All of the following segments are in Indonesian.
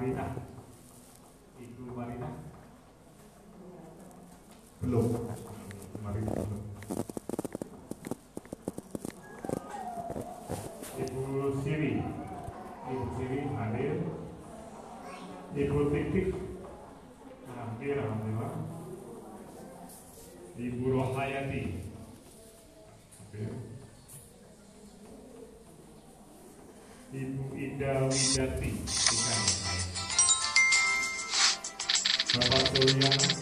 Marina. Ibu Marina. Belum. Marina belum. Ibu Siri. Ibu Siri hadir. Ibu Titik hadir alhamdulillah. Ibu Rohayati hadir. Ibu Ida Widati bukan Bapak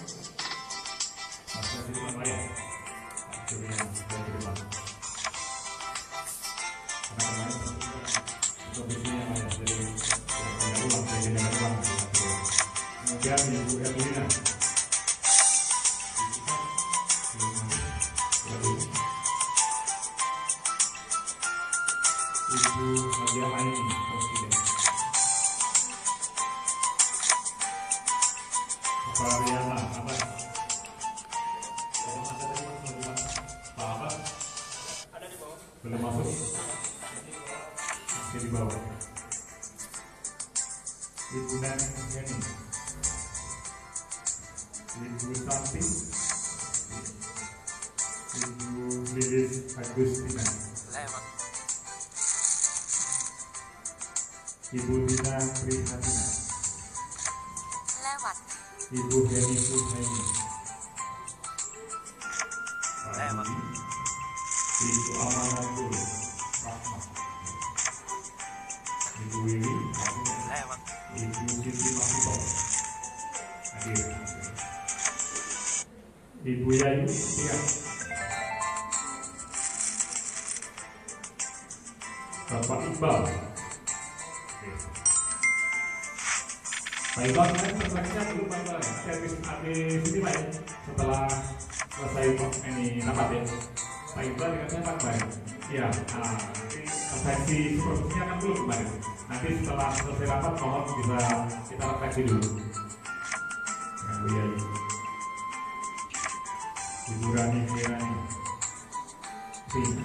Setia Bapak Iqbal. Oke. Pak Iqbal kemarin Pak Iqbal ya? Habis, habis ini Pak ya. Setelah selesai ini rapat ya. Pak Iqbal dikasih apa kemarin? Iya, nah, nanti refleksi prosesnya kan belum kemarin Nanti setelah selesai rapat mohon bisa kita refleksi dulu. Dengan Bu Yayu Durani, running. Peace.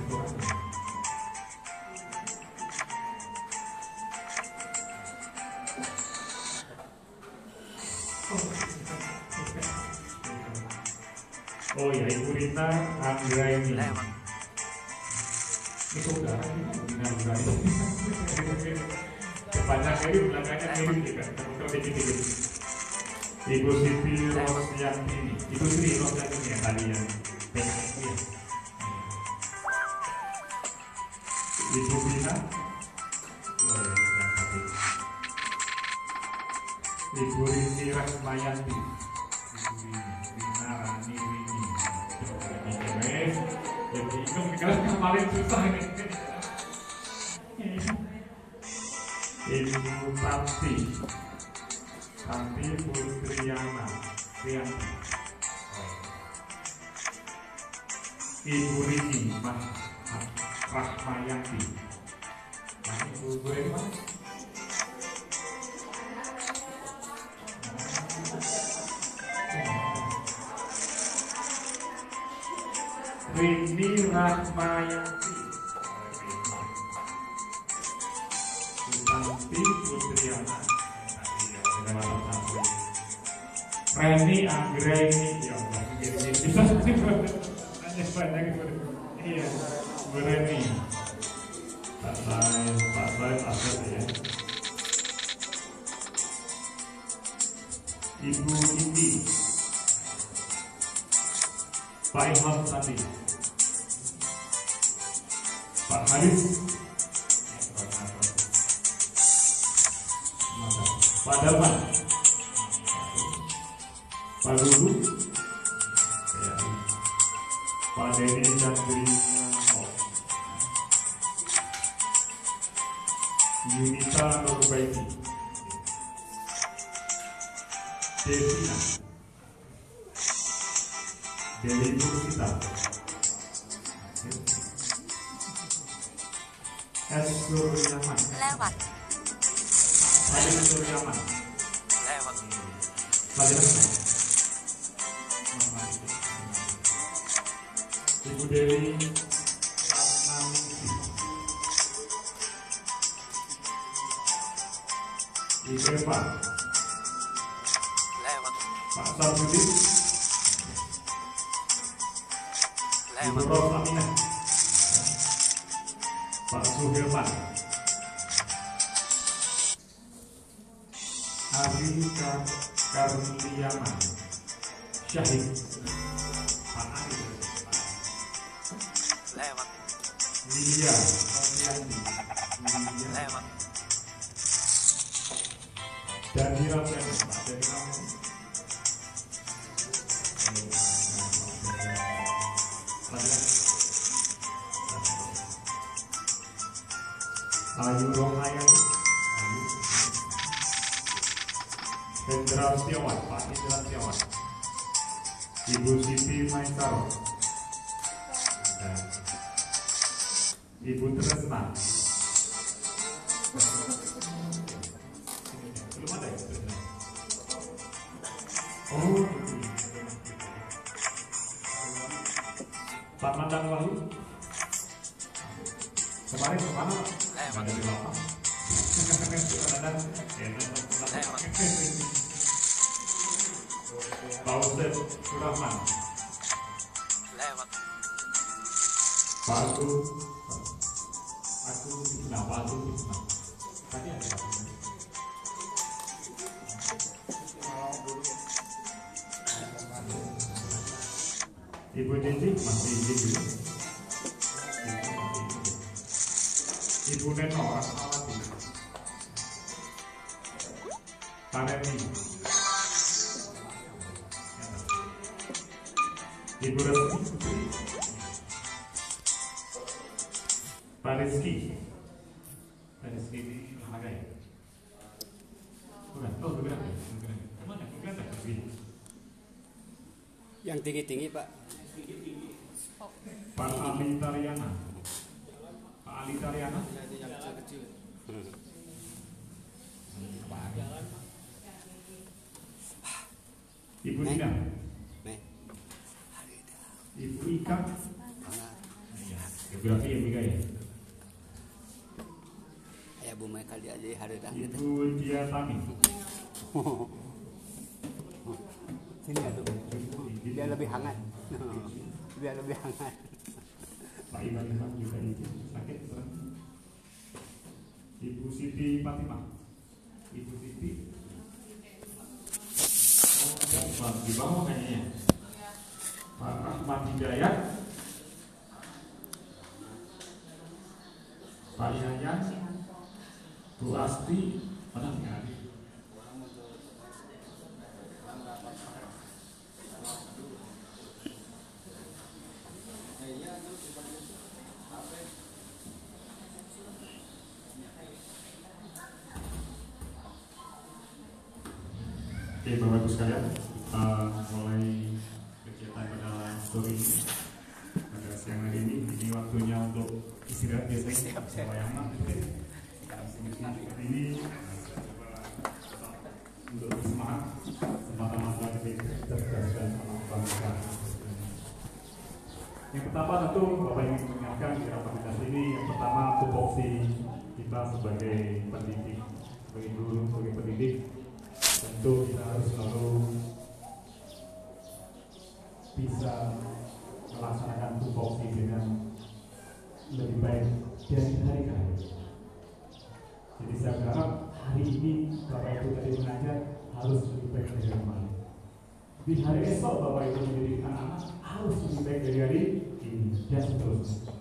Reni Anggreni ya Allah. Bisa nanya banyak iya Bu Reni Pak Said Pak Asad ya. Ibu Indi Pak Imam Sandi Pak Haris Pak Ayu Setiawan Pak Hendra Setiawan Ibu Siti Maitaro Tinggi-tinggi Pak. Pak Ali Tariana Pak Ali Tariana Ibu Nek. Tina Nih, Ibu Ika geografi ya Ika ya Ayah Bu Meka dia jadi hari dah gitu. Ibu Dia Tami Sini ya tuh. Dia lebih hangat. Biar lebih hangat. Ibu Siti Fatimah. Ibu Siti. Oh, di bawah kayaknya. Pak Rahmat Hidayat. Pak Yayan Bu Asti. Mana ada Oke, Bapak Ibu sekalian, kita mulai kegiatan pada story ini pada siang hari ini. Ini waktunya untuk istirahat biasanya. Wayang Hari ini untuk bersemangat semata-mata lebih cerdas dan anak bangsa. Yang pertama tentu Bapak ingin mengingatkan di rapat ini yang pertama tupoksi kita sebagai pendidik, sebagai guru, sebagai pendidik tentu kita harus selalu bisa melaksanakan tupoksi dengan lebih baik dari hari ke hari. Jadi saya berharap hari ini Bapak Ibu tadi mengajar harus lebih baik dari kemarin. Di hari esok Bapak Ibu mendidik anak-anak harus lebih baik dari hari ini dan seterusnya.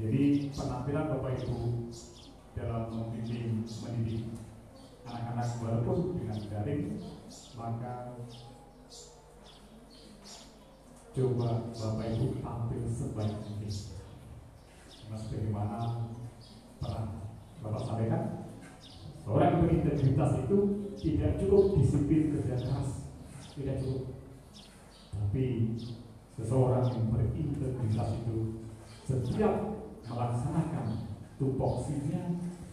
Jadi penampilan Bapak Ibu dalam membimbing mendidik anak-anak walaupun dengan daring maka coba Bapak Ibu tampil sebaik mungkin. Mas bagaimana pernah Bapak sampaikan orang yang berintegritas itu tidak cukup disiplin kerja keras tidak cukup tapi seseorang yang berintegritas itu setiap melaksanakan tupoksinya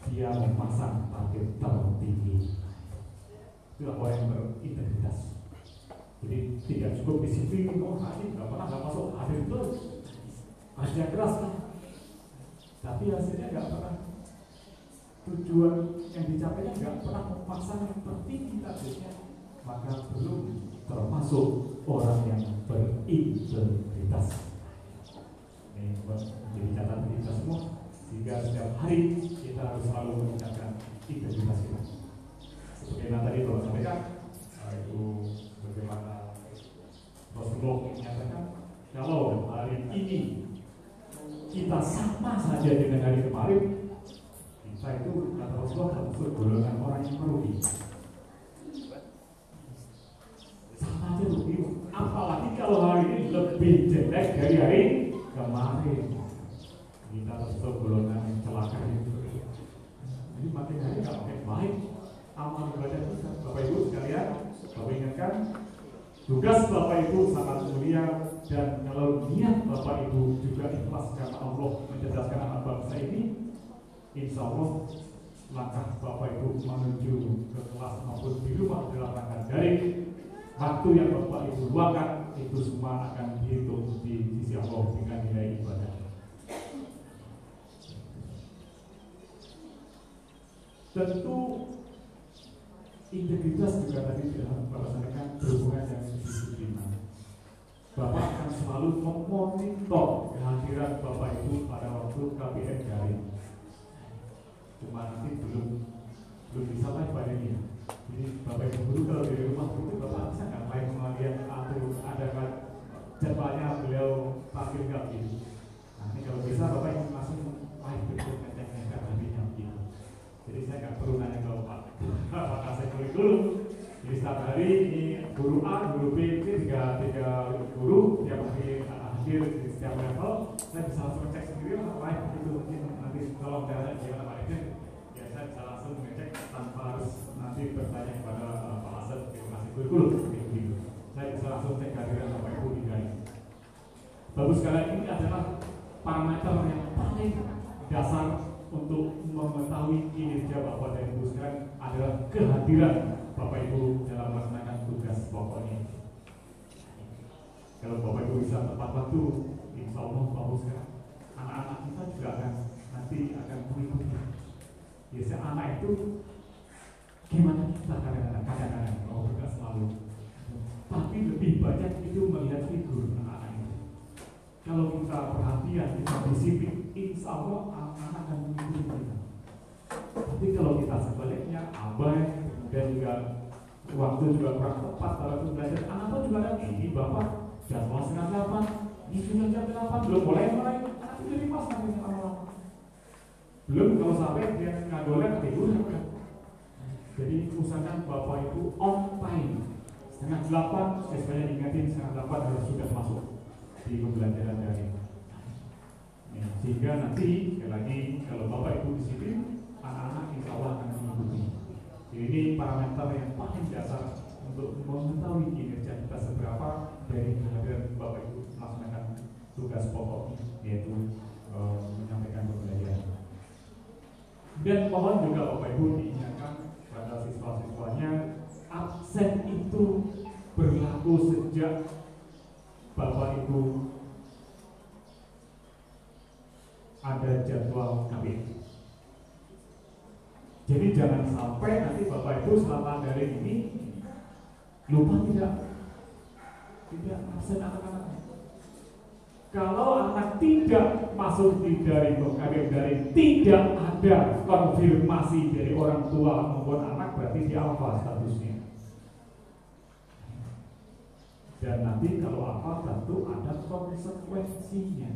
dia memasang target tertinggi itulah orang yang berintegritas. Jadi tidak cukup disiplin oh hari nggak pernah nggak masuk hari itu kerja keras kan tapi hasilnya nggak pernah. Tujuan yang dicapai nggak pernah memasang tertinggi targetnya maka belum termasuk orang yang berintegritas ini buat menjadi catatan kita semua sehingga setiap hari kita harus selalu meningkatkan integritas kita. Sebagaimana tadi Bapak sampaikan itu bagaimana Rasulullah menyatakan kalau hari ini kita sama saja dengan hari kemarin kita itu kata Rasulullah termasuk golongan orang yang merugi sama aja rugi apalagi kalau hari ini lebih jelek dari hari kemarin kita termasuk golongan yang celaka itu. Jadi makin hari nggak makin baik amal ibadah kita Bapak Ibu sekalian Bapak ingatkan tugas Bapak Ibu sangat mulia dan kalau niat Bapak Ibu juga ikhlas karena Allah mencerdaskan anak bangsa ini Insya Allah langkah Bapak Ibu menuju ke kelas maupun di rumah dalam rangka daring waktu yang Bapak Ibu luangkan itu semua akan dihitung di sisi Allah dengan nilai ibadah. Tentu integritas juga tadi sudah Bapak sampaikan berhubungan dengan disiplinan. Bapak akan selalu memonitor kehadiran Bapak Ibu pada waktu KPN daring. Cuma nanti belum belum live pada ini. Jadi Bapak Ibu guru kalau dari rumah itu Bapak bisa nggak live melihat atau ada kan jadwalnya beliau tampil nggak gitu. Nanti kalau bisa Bapak Ibu langsung live itu ngecek-ngecek habisnya gitu. Jadi saya nggak perlu nanya ke Bapak. Bapak kasih kurikulum. Jadi setiap hari ini guru A, guru B, ini tiga tiga guru tiap hari hadir di setiap level. Saya bisa langsung cek sendiri lah live itu mungkin nanti kalau ada gimana Pak Edin, ya saya bisa langsung ngecek tanpa harus nanti bertanya kepada uh, Pak Asep yang kasih kurikulum itu. Saya bisa langsung cek kehadiran Bapak Ibu di dalam. Bagus sekali ini adalah parameter yang paling dasar untuk mengetahui kinerja Bapak dan Ibu sekalian adalah kehadiran Bapak Ibu dalam melaksanakan tugas pokoknya. Kalau Bapak Ibu bisa tepat waktu, insya Allah bagus kan. Anak-anak kita juga akan nanti akan mengikuti. Biasanya anak itu gimana kita kadang-kadang, kadang-kadang, oh tidak selalu. Tapi lebih banyak itu melihat figur anak-anak itu. Kalau kita perhatian, kita disiplin, insya Allah anak-anak akan mengikuti kita. Tapi kalau kita sebaliknya abai dan juga waktu juga kurang tepat itu belajar, anak pun juga ada ini bapak jadwal setengah delapan, ini sudah jam delapan belum boleh mulai, anak itu jadi pas nanti lama Belum kalau sampai dia ngagolet tidur kan. Jadi usahakan bapak itu on time. Setengah delapan, saya sekali ingatin setengah delapan harus sudah masuk di pembelajaran dari Ya, sehingga nanti sekali lagi kalau bapak ibu disiplin anak-anak insya Allah akan mengikuti. Jadi ini parameter yang paling dasar untuk mengetahui kinerja kita seberapa dari kehadiran bapak ibu melaksanakan tugas pokok yaitu eh, menyampaikan pembelajaran. Dan mohon juga bapak ibu diingatkan pada siswa-siswanya absen itu berlaku sejak ibu ada jadwal kawin. Jadi jangan sampai nanti Bapak Ibu selama dari ini lupa tidak tidak absen anak-anak. Kalau anak tidak masuk di dari KBM dari tidak ada konfirmasi dari orang tua maupun anak berarti di alfa statusnya. Dan nanti kalau apa tentu ada konsekuensinya.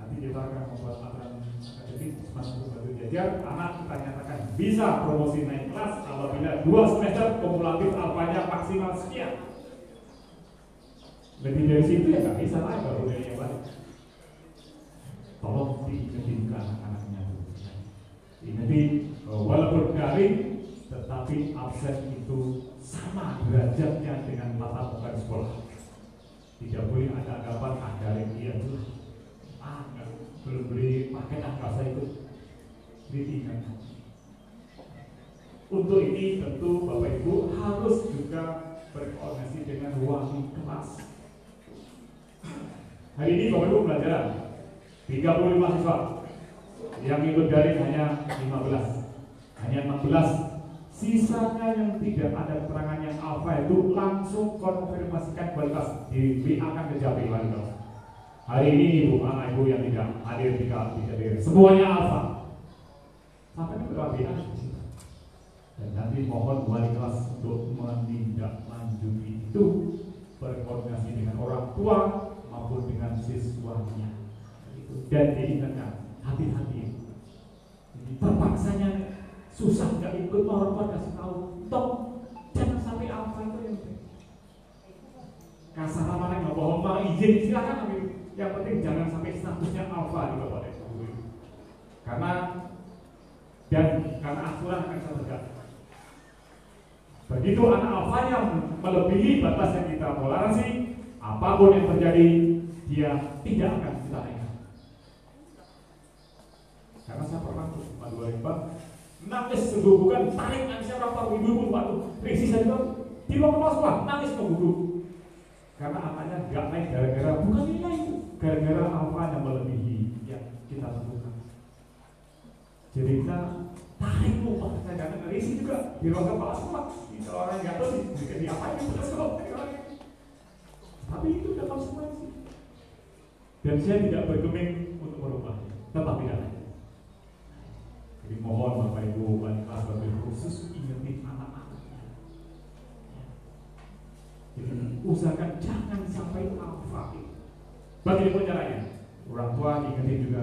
Nanti kita akan membuat aturan akademik masuk batu jajar anak kita nyatakan bisa promosi naik kelas apabila dua semester kumulatif alfanya maksimal sekian. Lebih dari situ ya nggak bisa lah kalau yang baik tolong diingetin anak-anaknya ingetin walaupun daring tetapi absen itu sama derajatnya dengan mata muka sekolah tidak boleh ada anggapan ah daring dia dulu ah belum beli paket angkasa itu ditinggal. Untuk ini tentu Bapak Ibu harus juga berkoordinasi dengan wali kelas. Hari ini Bapak Ibu belajar 35 siswa. Yang ikut daring hanya 15. Hanya 16. Sisanya yang tidak ada keterangan yang alfa itu langsung konfirmasikan kualitas di WA kan ke kelas. Hari ini ibu, anak ibu yang tidak hadir tidak tidak hadir, semuanya alfa. Sampai berapa WA dan nanti mohon wali kelas untuk menindaklanjuti itu berkoordinasi dengan orang tua maupun dengan siswanya. Dan diingatkan hati-hati. Jadi terpaksanya susah nggak ikut orang kasih tahu. Toh jangan sampai apa itu yang kasar mana nggak bohong mau izin silakan tapi yang penting jangan sampai statusnya alfa di bawah karena dan karena aturan akan tertegak Begitu anak alfanya melebihi batas yang kita toleransi, apa pun yang terjadi, dia tidak akan kita naikkan. Karena saya pernah Dua Limba, nangis sungguh bukan tarik nangisnya berapa ribu pun Pak Riksi saja di ruang kelas sekolah nangis mengguguk. Karena anaknya nggak naik gara-gara bukan nilai gara-gara alfanya melebihi yang kita tentukan. Jadi kita tarik lu Pak, saya jangan risi juga di ruang kepala sekolah kalau orang nggak tahu di, di apa ini? Terus kok tapi itu udah konsekuensi dan saya tidak bergeming untuk merubah tetap tidak jadi mohon Bapak Ibu wali kelas wabil khusus ingetin anak-anaknya. Jadi usahakan jangan sampai alfa. Bagaimana caranya orang tua ingetin juga.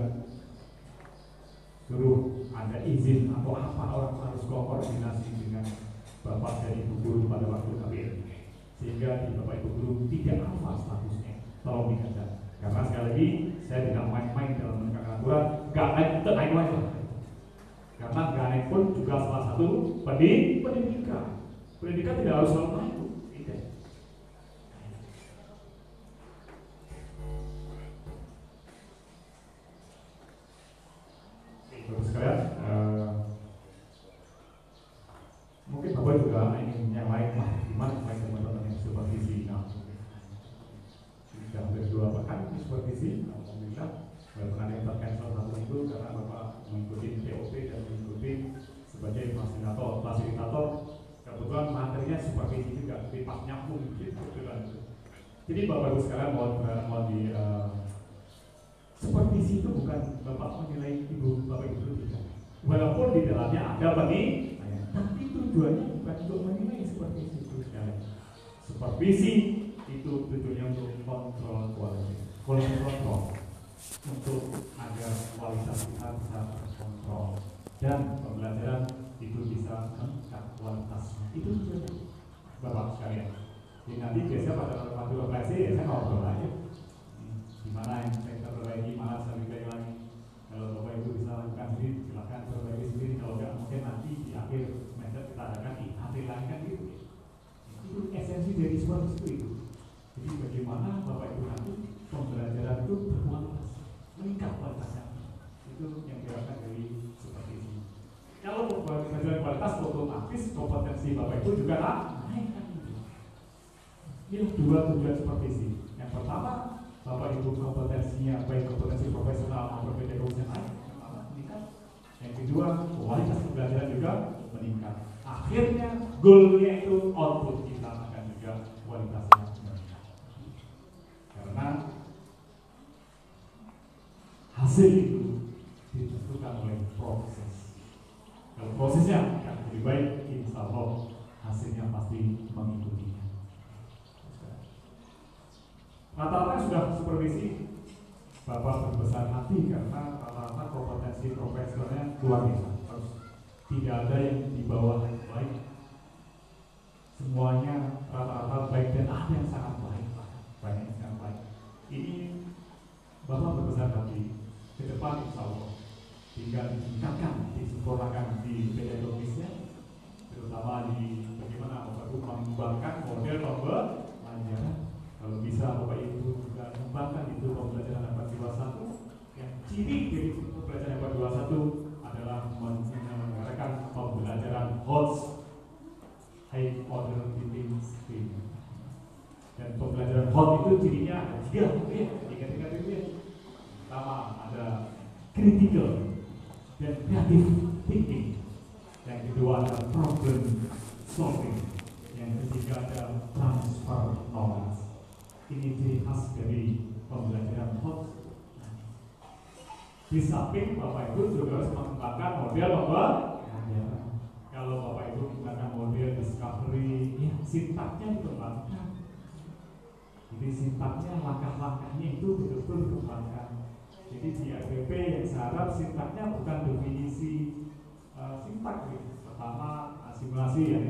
Suruh ada izin atau apa orang harus koordinasi dengan bapak dan ibu guru pada waktu KBR sehingga di bapak ibu guru tidak apa statusnya. Tolong diingatkan. Karena sekali lagi saya tidak main-main dalam menegakkan aturan. Gak naik itu naik lagi karena gak naik pun juga salah satu pendidikan pendidikan tidak harus selalu bapak ibu sekarang mau mau di uh, supervisi itu bukan bapak menilai ibu bapak ibu tidak walaupun di dalamnya ada bagi tapi tujuannya bukan untuk menilai seperti itu sekali. Supervisi itu tujuannya untuk kontrol kualitas, kontrol untuk agar kualitas kita bisa terkontrol dan pembelajaran itu bisa meningkat kualitasnya. Itu tujuannya, bapak sekalian. Jadi nanti biasanya pada waktu refleksi ya saya ngobrol aja. Gimana yang saya perbaiki, mana saya lebih lagi. Kalau bapak ibu bisa lakukan sendiri, silakan perbaiki sendiri. Kalau tidak mungkin nanti di akhir kita adakan IHT lain kan gitu itu esensi dari suara itu itu jadi bagaimana bapak ibu nanti pembelajaran itu berkualitas meningkat kualitasnya itu yang diharapkan dari seperti ini kalau pembelajaran kualitas otomatis kompetensi bapak ibu juga gitu ini dua tujuan supervisi yang pertama bapak ibu kompetensinya baik kompetensi profesional maupun pedagogis yang naik meningkat. Yang kedua kualitas pembelajaran juga meningkat. Akhirnya goalnya itu output kita akan juga kualitasnya meningkat. Karena hasil itu ditentukan oleh proses. Kalau prosesnya akan lebih baik insya Allah hasilnya pasti mengikutinya rata-rata sudah supervisi Bapak berbesar hati karena rata-rata kompetensi profesionalnya luar biasa. Terus tidak ada yang di bawah yang baik. Semuanya rata-rata baik dan ada yang sangat baik banyak yang sangat baik. Ini bapak berbesar hati ke depan insya Allah tinggal ditingkatkan disempurnakan di pedagogisnya terutama di bagaimana bapak mengembangkan model pembelajaran kalau bisa bapak ibu juga mengembangkan itu pembelajaran abad 21 yang ciri dari pembelajaran abad 21 adalah menyelenggarakan pembelajaran HOTS High Order Teaching Scheme dan pembelajaran HOT itu cirinya ada tiga ya, tiga tiga ya pertama ada critical dan kreatif thinking. Yang kedua ada problem solving. Yang ketiga ada transfer knowledge. Ini ciri khas dari pembelajaran hot. Di samping Bapak Ibu juga harus mengembangkan model Bapak kalau Bapak Ibu menggunakan model discovery, ya sintaknya dikembangkan. Jadi sintaknya langkah-langkahnya itu betul-betul dikembangkan. Jadi di RPP yang saya harap sintaknya bukan definisi uh, sintak gitu. Pertama simulasi ya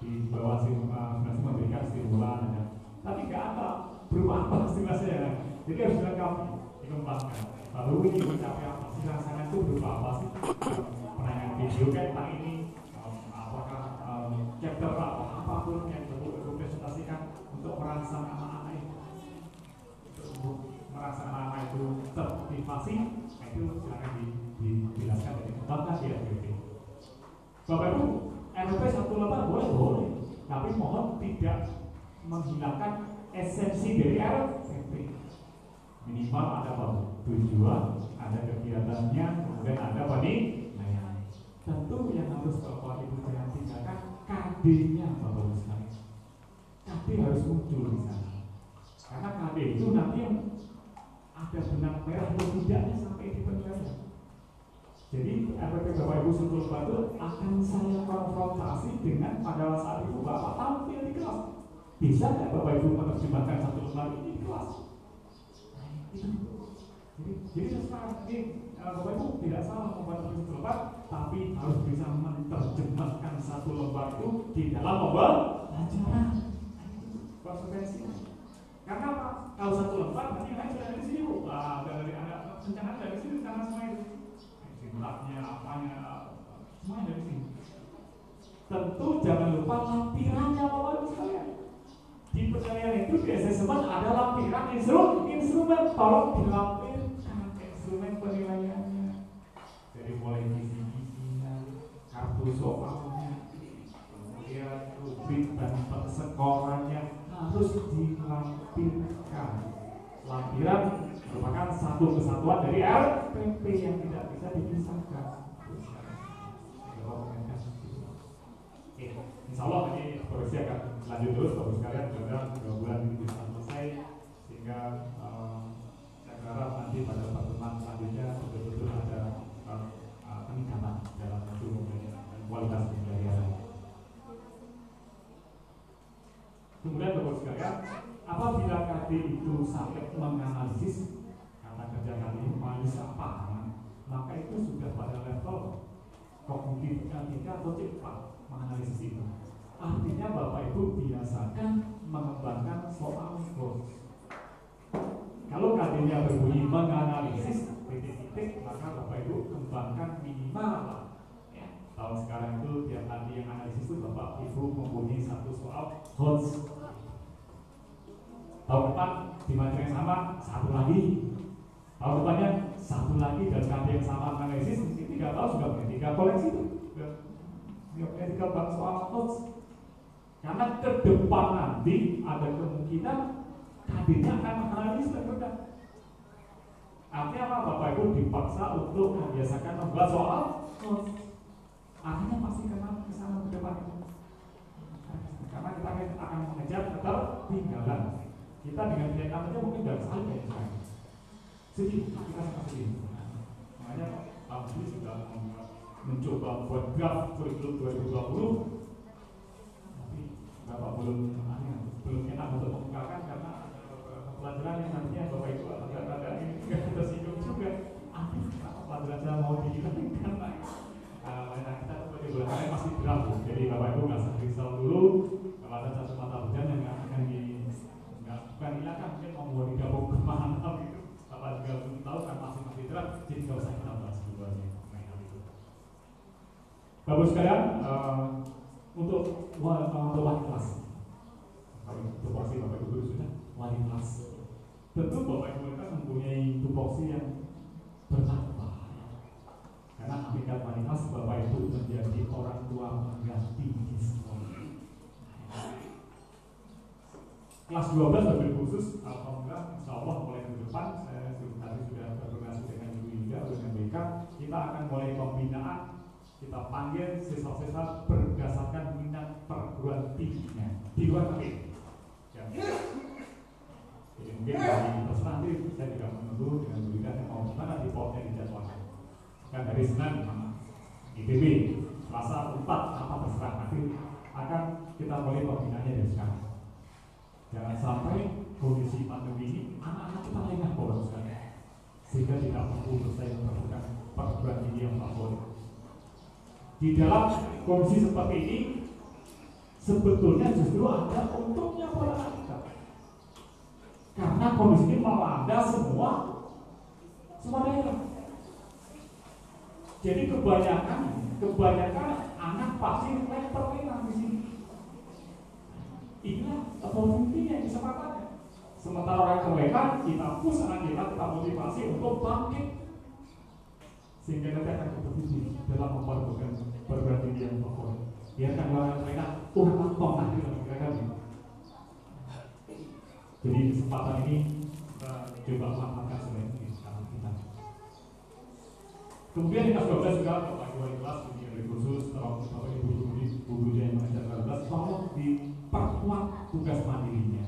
di bawah simulasi memberikan stimulan ya. Tapi nggak ada berupa apa simulasi ya. Jadi harus dilengkapi, dikembangkan. Lalu ini mencapai apa sih rangsangan itu berupa apa sih? Penayangan video kan tentang ini apakah chapter apa apa pun yang dipresentasikan untuk merangsang anak-anak itu untuk merangsang anak-anak itu termotivasi nah itu silakan di, dijelaskan dari kembangkan di RPP Bapak Ibu RPP satu lembar boleh boleh tapi mohon tidak menghilangkan esensi dari RPP minimal ada apa tujuan ada kegiatannya kemudian ada apa nih tentu yang harus Bapak Ibu jangan tinggalkan KD-nya Bapak Ibu sekalian. KD harus muncul di sana. Karena KD itu nanti yang ada benang merah atau tidaknya sampai di penilaian. Jadi RPP Bapak Ibu Sentul Batu akan saya konfrontasi dengan pada saat itu Bapak tampil di kelas. Bisa nggak Bapak Ibu menerjemahkan satu lembar ini kelas? Nah. Jadi, jadi sekarang ini Bapak Ibu tidak salah membuat satu lembar, tapi harus bisa menerjemahkan satu lembar itu di dalam pembelajaran. Konsekuensinya. Karena apa? Kalau satu lembar, nanti lain sudah dari sini bu. Ah, dari anda rencana dari sini karena semua itu. Simulaknya, apanya, semuanya dari sini. Tentu jangan lupa lampirannya Bapak Ibu sekalian. Di penilaian itu di assessment ada lampiran instrumen, instrumen tolong dilampirkan instrumen penilaiannya dari mulai visi-visinya, kartu soalnya, kemudian rubrik dan persekorannya harus dilampirkan. Lampiran merupakan satu kesatuan dari RPP yang tidak bisa dipisahkan. Insya Allah ini koreksi akan lanjut terus mudah dua bulan ini bisa selesai sehingga um, saya harap nanti pada pertemuan selanjutnya betul-betul ada uh, uh, peningkatan dalam mutu dan kualitas pembelajaran. Kemudian bagus sekalian, apabila KD itu sampai menganalisis kata kerja kali ini menganalisis pahaman, maka itu sudah pada level kognitif ketika atau cepat menganalisis itu. Artinya Bapak Ibu biasakan goals. Kalau KD-nya berbunyi menganalisis titik-titik, maka Bapak Ibu kembangkan minimal ya. Tahun sekarang itu tiap tadi yang analisis itu Bapak Ibu mempunyai satu soal goals. Tahun depan di materi yang sama satu lagi. Tahun depannya satu lagi dan KD yang sama analisis mungkin tiga tahun sudah punya tiga koleksi itu. Punya tiga bank soal goals. Karena ke depan nanti ada kemungkinan KD-nya akan mengalami berbeda. Artinya apa? Bapak Ibu dipaksa untuk membiasakan membuat soal Artinya pasti kena ke sana ke depan Karena kita akan mengejar ketertinggalan. Kita dengan pilihan aja mungkin sekali kayak misalnya. Sedih, kita seperti ini. Makanya tahun ini sudah mencoba buat draft kurikulum 2020 Bapak belum belum enak untuk mengungkapkan karena pelajaran yang nantinya Bapak Ibu agak ada ini juga kita singgung juga. Aduh, pelajaran saya mau dihilangkan. Nah, kita sebagai belakangan masih draft, jadi Bapak Ibu nggak usah risau dulu. Kalau ada satu mata pelajaran yang nggak akan di nggak bukan hilangkan mungkin mau mau digabung ke mana gitu. Bapak juga belum tahu kan masih masih draft, jadi nggak usah kita bahas dulu aja. Bapak sekalian, uh, untuk wali, kelas. Tupoksi Bapak Ibu sudah wali kelas. Tentu Bapak Ibu kan mempunyai tupoksi yang bertakwa. Karena hakikat wali kelas Bapak Ibu menjadi orang tua mengganti di sekolah. Kelas 12 lebih khusus, Alhamdulillah, Insya Allah mulai ke depan saya tadi sudah berkoordinasi dengan Ibu Indah dengan BK kita akan mulai pembinaan kita panggil siswa-siswa berdasarkan minat perguruan tingginya di luar negeri. Jadi mungkin dari terus nanti saya juga menunggu dengan berita yang mau gimana di di dijadwalkan. Kan dari Senin IPB Selasa 4 apa terserah nanti akan kita mulai pembinaannya dari sekarang. Jangan sampai kondisi pandemi ini anak-anak kita lengah bolos sekali sehingga tidak mampu saya melakukan perguruan tinggi yang favorit. Di dalam kondisi seperti ini sebetulnya justru ada untungnya pada kita. Karena kondisi ini melanda semua semua daerah. Jadi kebanyakan kebanyakan anak pasti lempar-lempar di sini. Inilah opportunity-nya, kesempatannya. Sementara orang mereka, kita push kita, kita motivasi untuk bangkit. Sehingga nanti akan kompetisi dalam memperbaiki perguruan tinggi yang favorit. Biarkan orang mereka, oh kantong nanti mereka Jadi kesempatan ini kita coba manfaatkan sebaik mungkin kita. Kemudian yang ke-12 juga Ibu kelas ini lebih khusus kalau Bapak Ibu guru guru yang mengajar kelas tolong diperkuat tugas mandirinya.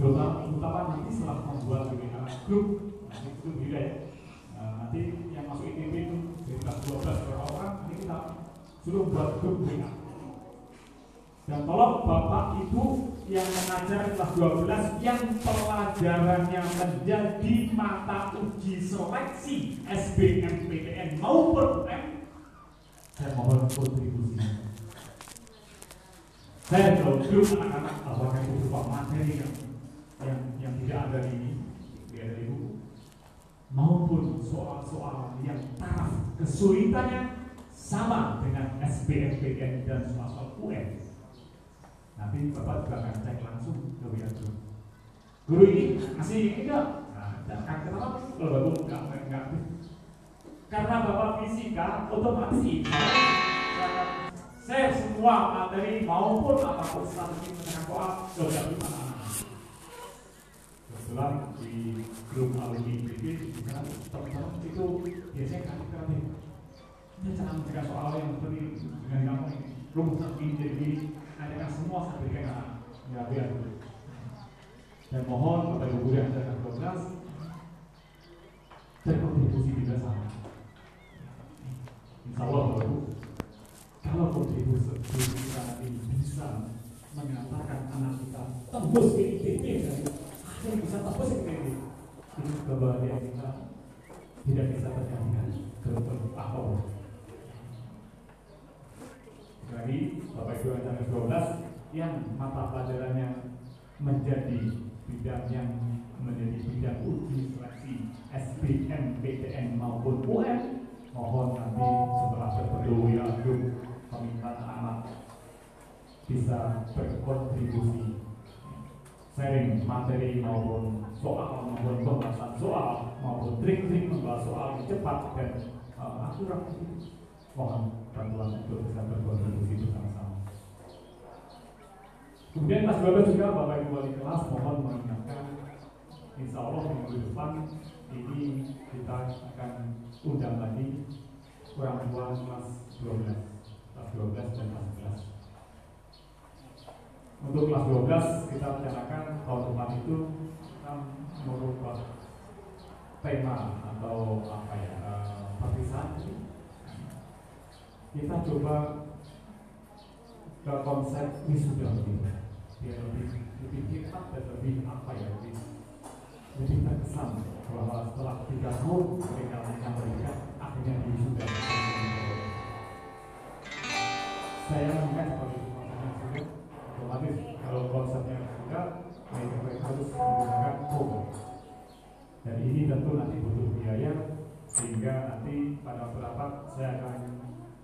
Terutama, terutama nanti setelah membuat bagaimana grup, nanti itu beda ya. Nah, nanti yang masuk ITB itu dari kelas 12 berapa orang, nanti kita suruh buat grup WA. Dan tolong Bapak Ibu yang mengajar kelas 12 yang pelajarannya menjadi mata uji seleksi SBMPTN maupun UM saya mohon kontribusi saya grup anak-anak apakah itu berupa materi yang yang, yang tidak ada di ini tidak ada di buku maupun soal-soal yang taraf kesulitannya sama dengan SBMPTN dan soal-soal UN Nanti Bapak juga akan cek langsung ke WA Guru. Guru ini masih enggak? Nah, jangan kenapa kalau Bapak enggak enggak karena Bapak fisika otomatis share semua materi maupun apa pun strategi menekan soal sudah di mana Kebetulan di grup alumni sana teman-teman itu biasanya kan kreatif. Ini cara mencegah soal yang seperti dengan kamu rumus ini jadi tanyakan semua sampai ke ya biar dan mohon kepada ibu yang ada 12 berkontribusi tidak sama. Insya Allah Bapak kalau kontribusi kita ini bisa mengantarkan anak kita tembus ke ITB dan akhirnya bisa tembus ke ITB. Ini kebahagiaan kita tidak bisa tergantikan. Ke apa lagi Bapak Ibu yang 12 yang mata pelajarannya menjadi bidang yang menjadi bidang uji seleksi SBM, maupun UN mohon nanti setelah berpedowi agung permintaan anak bisa berkontribusi. Sharing materi maupun soal maupun pembahasan soal maupun trik-trik membahas soal cepat dan uh, akurat. Mohon bantuan untuk bisa berkontribusi bersama-sama. Kemudian kelas 12 juga Bapak Ibu Wali kelas mohon mengingatkan Insya Allah minggu depan ini kita akan undang lagi kurang tua kelas 12 kelas 12 dan kelas 11 untuk kelas 12 kita bicarakan tahun depan itu kita merubah tema atau apa ya uh, perpisahan kita coba ke konsep wisuda lebih biar lebih lebih dekat dan lebih apa ya lebih lebih terkesan bahwa setelah tiga tahun mereka mereka mereka akhirnya di wisuda. Saya melihat sebagai semuanya sudah otomatis kalau konsepnya sudah mereka mereka harus menggunakan home dan ini tentu nanti butuh biaya sehingga nanti pada beberapa saya akan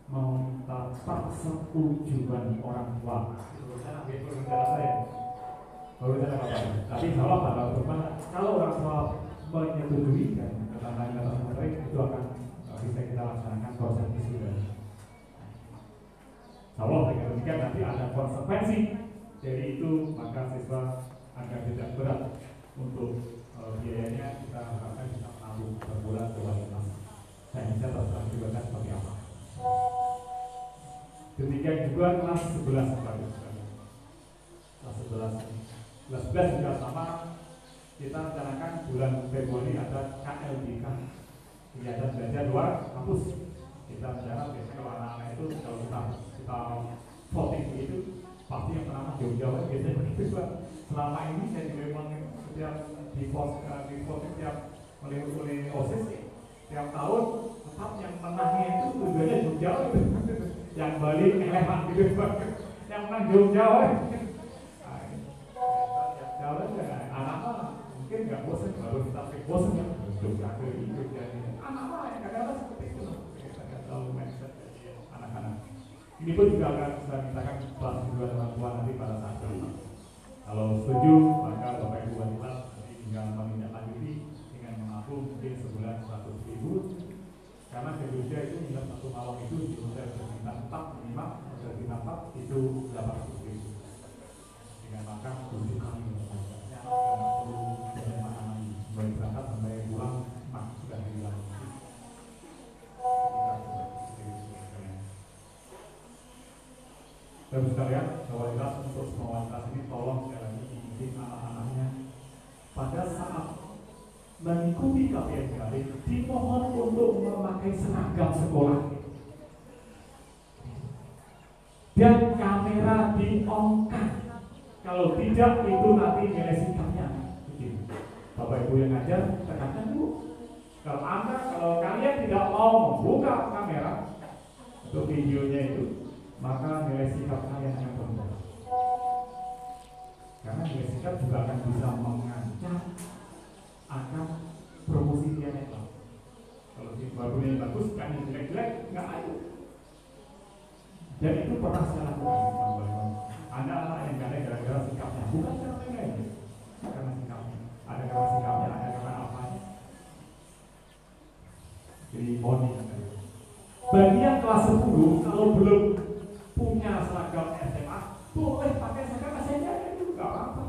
meminta persetujuan orang tua. Saya. Tapi kalau berubah. Kalau orang tua menyetujui dan ketentuan kata menteri itu akan bisa kita laksanakan proses wisuda. Kalau demikian nanti ada konsekuensi dari itu maka siswa akan tidak berat untuk uh, biayanya kita harapkan bisa menanggung per bulan dua teknisnya terserah juga kan seperti apa demikian juga kelas 11 bagus kelas 11 kelas 11 juga sama. Kita rencanakan bulan Februari ada KLBK kegiatan belajar luar kampus. Kita rencana biasanya kalau anak-anak itu kalau kita kita voting itu pasti yang pertama jauh-jauh biasanya begitu Pak. selama ini saya juga memang setiap di di voting tiap oleh oleh osis tiap tahun tetap yang menangnya itu tujuannya jauh-jauh yang Bali elevan gitu Pak. yang menang jauh-jauh Nah, yang jauh aja anak mungkin nggak bosan baru kita bosan ya jauh-jauh ikut jadi anak mah kadang-kadang seperti itu kita nggak tahu mindset anak-anak ini pun juga akan saya mintakan kelas dua orang tua nanti pada saat itu. Kalau setuju, maka Bapak Ibu wanita tinggal menindaklanjuti dengan mengaku mungkin. Karena Indonesia itu nginep satu malam itu di hotel berbintang empat minimal hotel bintang empat itu delapan ratus ribu. Dengan makan tujuh kali karena perlu makanan mulai berangkat sampai pulang sudah hilang. Dan sekalian, kualitas untuk semua ini tolong sekali lagi dididik anak-anaknya pada saat mengikuti KPMKD dimohon untuk memakai seragam sekolah. Dan kamera di on kalau tidak itu nanti nilai sikapnya. Begini Bapak Ibu yang ngajar tekankan dulu. Kalau anda kalau kalian tidak mau membuka kamera untuk videonya itu maka nilai sikap kalian akan berubah. Karena nilai sikap juga akan bisa mengancam akan promosi dia netral kalau si barunya bagus kan yang jelek-jelek nggak ayo dan itu pernah saya lakukan. Teman-teman ada anak yang gara-gara sikapnya. Bukan karena ini karena sikapnya ada karena sikapnya ada karena apa jadi mohon diingat. bagi yang kelas 10 kalau belum punya seragam SMA boleh pakai seragam SMA itu nggak apa-apa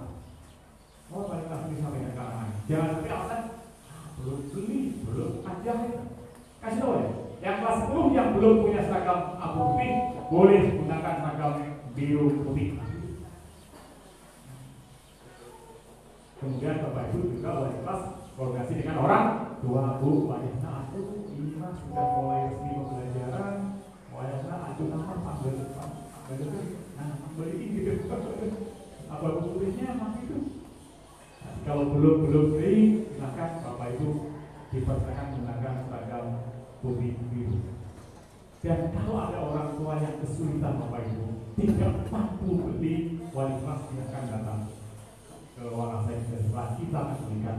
mau balik lagi sampaikan ke anak jangan sampai alasan "Ah, belum beli belum aja kasih tahu ya yang kelas 10 yang belum punya seragam abu putih boleh gunakan seragam biru putih kemudian bapak ibu juga wali kelas koordinasi dengan orang tua bu wanita aku ini mas sudah mulai resmi pembelajaran wayangnya aduh nama panggil panggil nah panggil ini gitu apa putihnya mas itu Nah, kalau belum belum beli silakan bapak ibu dipersilakan menggunakan seragam biru. Dan kalau ada orang tua yang kesulitan bapak ibu tidak mampu beli wali kelas silakan datang. Ke ruangan saya di sebelah kita akan belikan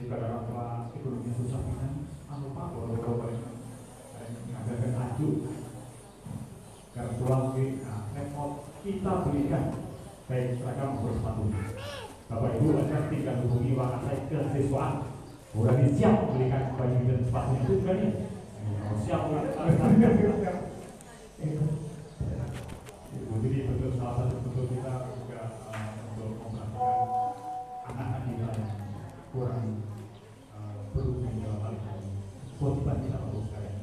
jika ada orang tua ekonominya susah kan anu pak kalau kalau ngajarkan aju karena pulang ke nah, repot. Kita belikan baik seragam maupun sepatu. Bapak Ibu Anda tinggal hubungi wakil saya ke siswaan Udah siap belikan baju dan sepatu itu kan ya siap udah Ibu jadi betul salah satu bentuk kita juga eh, untuk memperhatikan anak-anak kita yang kurang eh, dalam hal ini kewajiban kita untuk sekalian.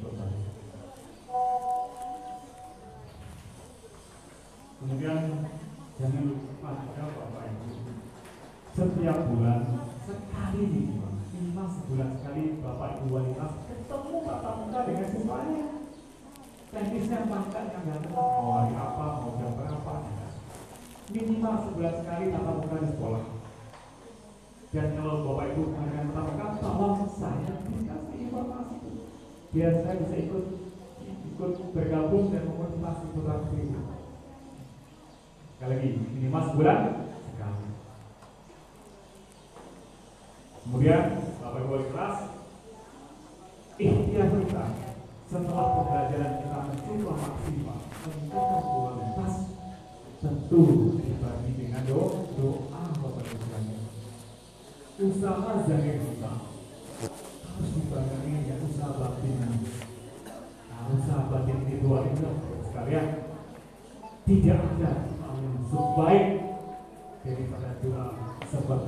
Kemudian jangan lupa juga Bapak Ibu setiap bulan sekali minimal minimal sebulan sekali Bapak Ibu wanita ketemu tatap muka dengan siswanya teknisnya bahkan yang datang mau hari apa mau jam berapa ya. minimal sebulan sekali tatap muka di sekolah. Dan kalau Bapak Ibu mengadakan tatap muka tolong saya dikasih informasi biar saya bisa ikut ikut bergabung dan memotivasi putra putri sekali lagi minimal sebulan sekali. Kemudian Kelas ikhtiar kita setelah pembelajaran kita mencoba maksimal meningkatkan kualitas tentu dibagi dengan doa doa sekalian. Usaha zahir kita harus dibarengi dengan usaha batin nah, usaha batin itu adalah sekalian. Tidak ada yang sebaik daripada doa sepertiga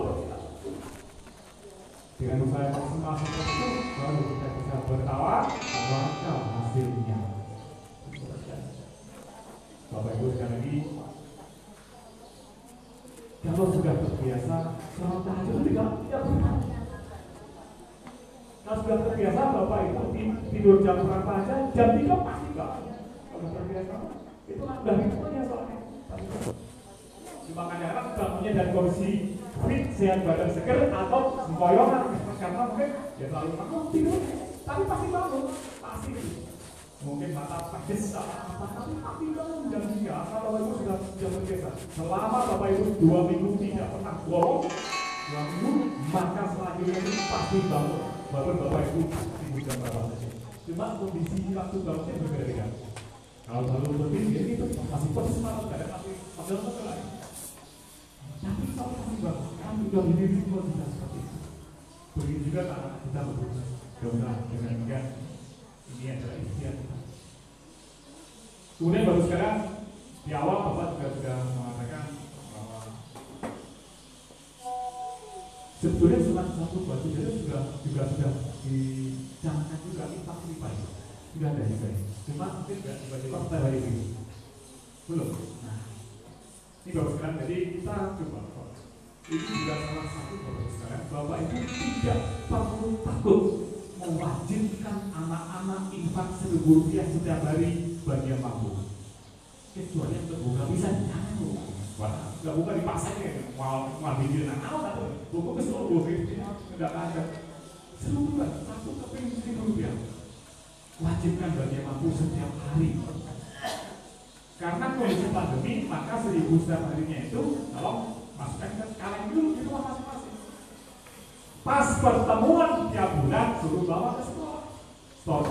yang maksimal seperti itu, baru kita bisa bertawa, maka hasilnya. Bapak Ibu sekali lagi, kalau sudah terbiasa, sholat tahajud tidak tidak benar. Kalau sudah terbiasa, Bapak Ibu tidur jam berapa aja, jam 3 pasti enggak. Kalau terbiasa, itu kan udah hitungnya soalnya. Cuma kadang-kadang bangunnya dari kondisi fit, sehat badan seger, atau sempoyongan. Karena mungkin ya terlalu bangun tidur, tapi pasti bangun, pasti. Mungkin mata pedes, apa, tapi pasti bangun jam 3. Kalau Ibu sudah sudah terbiasa. Selama Bapak Ibu dua minggu tidak pernah bolong, dua minggu, maka selanjutnya itu pasti bangun. Walaupun Bapak Ibu ibu jam berapa saja. Cuma kondisi waktu bangunnya berbeda-beda. Kalau terlalu berdiri, ya gitu, masih pedes malam, kadang masih betul lain. Tapi kalau kami bangun, kami sudah itu. Begitu juga anak kita berusaha. Mudah-mudahan dengan demikian ini adalah ikhtiar. Kemudian baru sekarang di awal Bapak juga sudah mengatakan bahwa sebetulnya surat satu batu itu juga juga sudah dicanangkan juga impak lipat sudah ada juga. Cuma mungkin tidak tiba-tiba hari ini belum. Nah, ini baru sekarang jadi kita coba ini juga salah satu bapak sekarang bapak itu tidak perlu takut mewajibkan anak-anak infak seribu rupiah setiap hari bagi yang mampu. Kecuali yang terbuka bisa jangan wah nggak buka di pasarnya mau mau bikin anak atau buku ke seluruh tidak ada. Seluruh satu keping seribu rupiah. Wajibkan bagi yang mampu setiap hari. Karena kondisi pandemi maka seribu setiap harinya itu kalau masukkan ke kaleng dulu itu masing-masing. Pas pertemuan tiap bulan suruh bawa ke sekolah. Store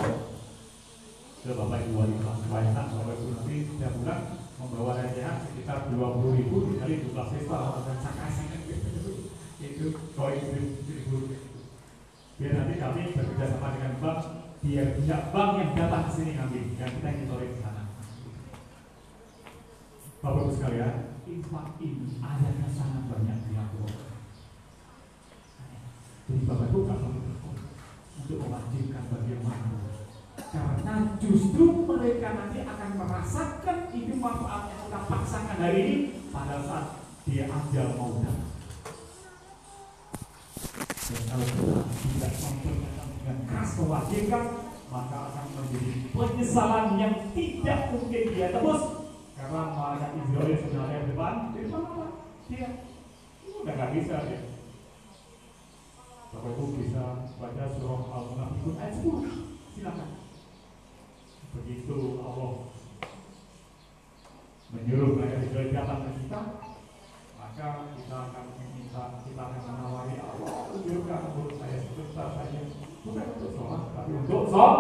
ke bapak ibu wali kelas banyak bapak ibu nanti setiap bulan membawa hadiah sekitar dua puluh ribu dikali dua siswa orang cakasih itu koin seribu biar nanti kami bekerja sama dengan bank biar tidak bank yang datang ke sini ngambil dan kita sore ke sana. Bapak ibu sekalian infak ini ayatnya sangat banyak di Al-Quran jadi bapak ibu gak perlu untuk mewajibkan bagi yang mampu karena justru mereka nanti akan merasakan itu manfaat yang kita paksakan hari ini pada saat dia ajal mau datang. Dan kalau kita tidak memperkenalkan dengan keras mewajibkan, maka akan menjadi penyesalan yang tidak mungkin dia tebus. Karena malaikat Israel sudah ada di depan, di depan apa? Dia udah nggak bisa dia. Bapak Ibu bisa baca surah Al-Munafikun ayat 10. Silakan begitu Allah menyuruh mereka Israel datang ke kita maka kita akan meminta kita akan menawari Allah tunjukkan menurut saya sebentar saja bukan untuk sholat tapi untuk sholat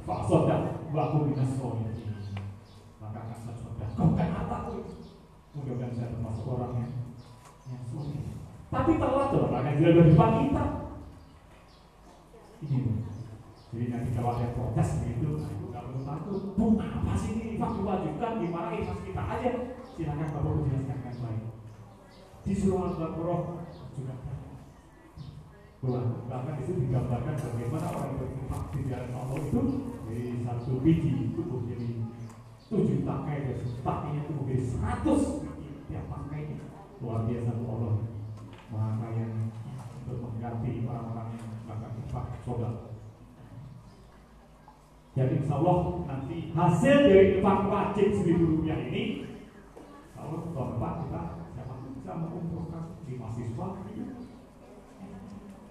Faksoda dan waktu minas akan saya sodakokan apa mudah-mudahan saya termasuk orang yang yang sulit tapi telat loh akan dia di depan kita ini jadi nanti kalau ada protes begitu, itu nggak perlu takut. Bu, apa sih ini infak diwajibkan? Dimarahi pas kita aja. Silakan Bapak menjelaskan dengan baik. Di surah Al-Baqarah juga bahkan itu digambarkan bagaimana orang berinfak di jalan Allah itu dari satu biji menjadi tujuh tangkai dan takainya itu menjadi seratus. Tiap tangkai luar biasa Allah. Maha kaya. Untuk mengganti orang-orang yang melakukan infak saudara jadi insya Allah nanti hasil dari infak wajib seribu rupiah ini kalau depan kita siapa bisa mengumpulkan di mahasiswa.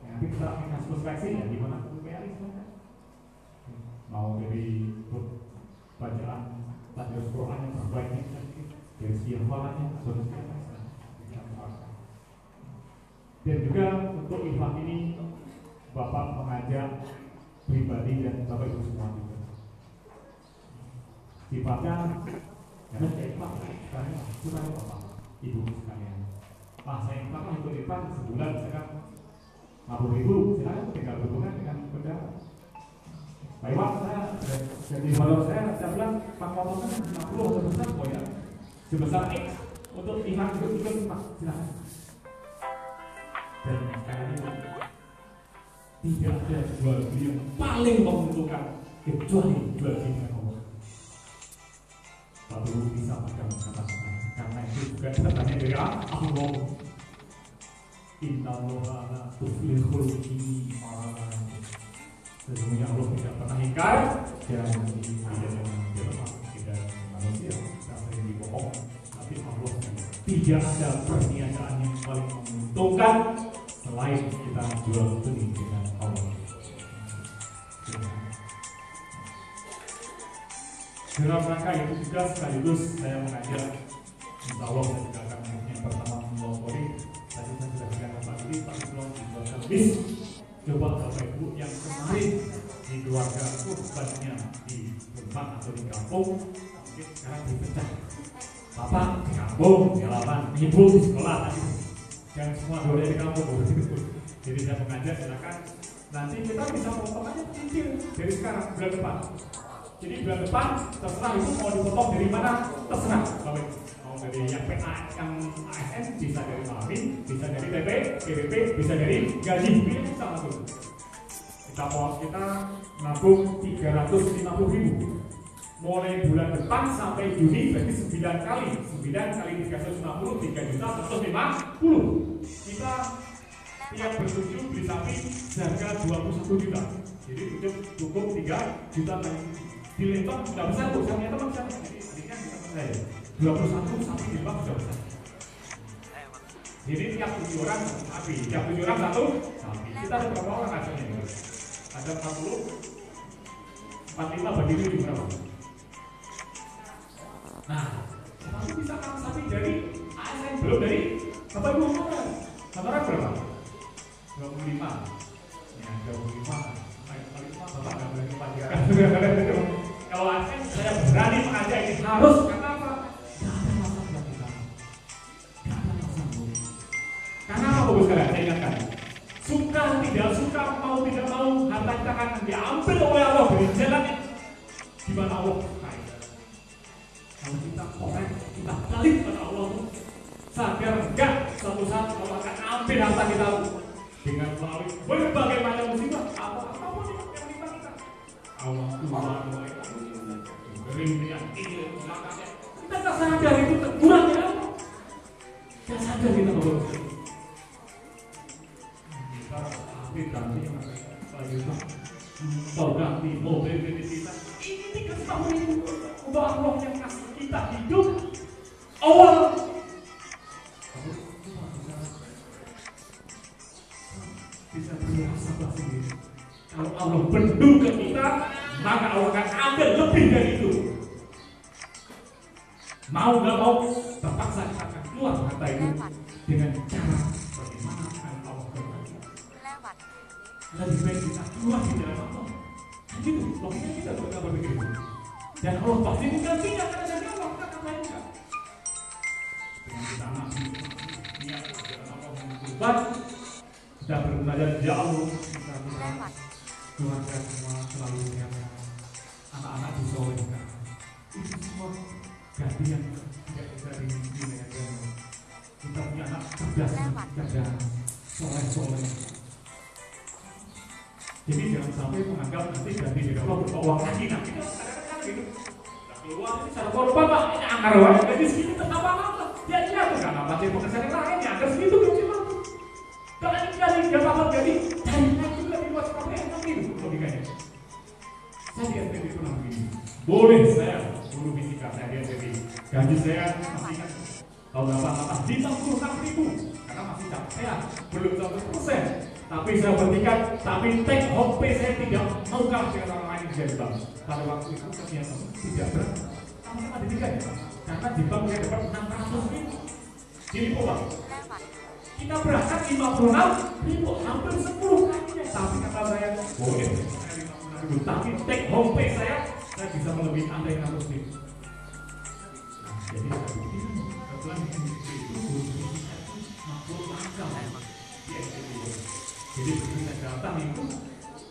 Nanti kita akan seleksi ya gimana UPR mau dari bacaan tajwid Quran yang terbaiknya dari segi hafalannya atau dan juga untuk infak ini Bapak mengajak pribadi dan Bapak Ibu semua juga. Sifatnya karena saya ikhlas, karena suka Bapak Ibu sekalian. Pak saya ikhlas untuk Irfan sebulan misalkan 50 ribu, silakan tinggal berhubungan dengan benda. Pak saya jadi kalau saya saya bilang Pak Wawan kan 50 sebesar kok ya sebesar X untuk iman itu ikut Pak silakan. Dan ini tidak ada jual beli yang paling menguntungkan kecuali jual beli Allah. Guru bisa pada mengatakan karena itu juga datangnya dari Allah. Inna Allah la tuflihul iman. Sesungguhnya Allah tidak pernah ingkar dan tidak yang tidak manusia tidak yang dibohong tapi Allah tidak ada perniagaan yang paling menguntungkan selain kita jual beli dengan Allah. Dalam rangka itu juga sekaligus saya mengajak Insya Allah saya juga akan yang pertama melopori Tadi saya sudah bilang ini Pak Ibu dibuatkan bis Coba Bapak Ibu yang kemarin di keluarga korbannya di rumah atau di kampung Mungkin sekarang dipecah. Bapak di kampung, di halaman, Ibu di sekolah tadi. Jangan semua dua di kampung. Jadi saya mengajak silakan. Nanti kita bisa potong aja cicil dari sekarang bulan depan. Jadi bulan depan terserah itu mau dipotong dari mana terserah Bapak Ibu dari yang PA yang ASN bisa dari Malawi bisa dari TP PPP bisa dari gaji. Pilih bisa langsung kita mau kita nabung 350 ribu. Mulai bulan depan sampai Juni berarti 9 kali 9 kali 350 3 juta 150 kita tiap bertujuh beli sapi harga 21 juta. Jadi cukup cukup 3 juta kali di Lembang sudah besar tuh sapinya teman saya jadi adiknya di teman saya 21 sapi di Lembang sudah besar jadi tiap tujuh orang satu sapi tiap tujuh orang satu sapi kita ada berapa orang acaranya ini ada 40 45 berdiri di berapa nah tapi bisa kan sapi dari ASN belum dari Bapak Ibu Saudara Saudara berapa? 25 ya 25 Bapak nggak berani pagi kalau ASN saya berani mengajak ini harus karena Bagus sekalian? Saya ingatkan. Suka tidak suka mau tidak mau harta kita akan diambil oleh Allah dari jalan di mana Allah sukai. Kalau kita korek, kita balik pada Allah sadar enggak suatu saat Allah akan ambil harta kita dengan melalui berbagai macam musibah apa apa pun yang menimpa kita. Allah Tuhan kita tak sadar itu kurangnya apa? Tidak sadar kita bahwa Kau ganti mobil dari kita Ini dikasih tahu itu Ubah Allah yang kasih kita hidup Awal Bisa bermuasabah sendiri Kalau Allah bendung ke kita Maka Allah akan ambil lebih dari itu mau nggak mau terpaksa kita akan keluar harta itu dengan cara Lebih baik kita keluar di jalan Allah. Begitu, logika kita berkata begitu. Dan Allah pasti menggantinya karena dari Allah kita akan lainkan. Dengan kita nafsu, niat jalan Allah berubah, kita bermunajat ya Allah, kita berdoa keluarga semua selalu sehat, anak-anak disolehkan. Itu semua gantian tidak bisa dimiliki dengan. Kita punya anak cerdas, cerdas, soleh, soleh. Jadi jangan sampai menganggap nanti ganti dari Allah berupa uang lagi. Nah kita kadang-kadang gitu. Nah, keluar ini cara korban pak, ini anggar wae, jadi segitu tetap apa Ya iya, bukan apa sih pekerjaan yang lain ya, anggar segitu gaji pak. Kalau ini dari dia enak gitu logikanya. Saya di SPB itu begini. Boleh saya guru fisika saya di SPB. Gaji saya masih ingat tahun berapa? Di 66 ribu karena masih capek belum 100 persen. Tapi saya bertikat, tapi take home pay saya tidak kalah dengan orang lain di bank. Pada waktu itu ternyata tidak berat. Sama-sama tiga ya, karena di bank saya dapat 600 ribu. Jadi apa? kita berangkat 56 ribu hampir 10 kalinya tapi kata saya boleh saya 56 ribu tapi take home pay saya saya bisa melebihi anda yang harus nih jadi kebetulan itu jadi begitu datang itu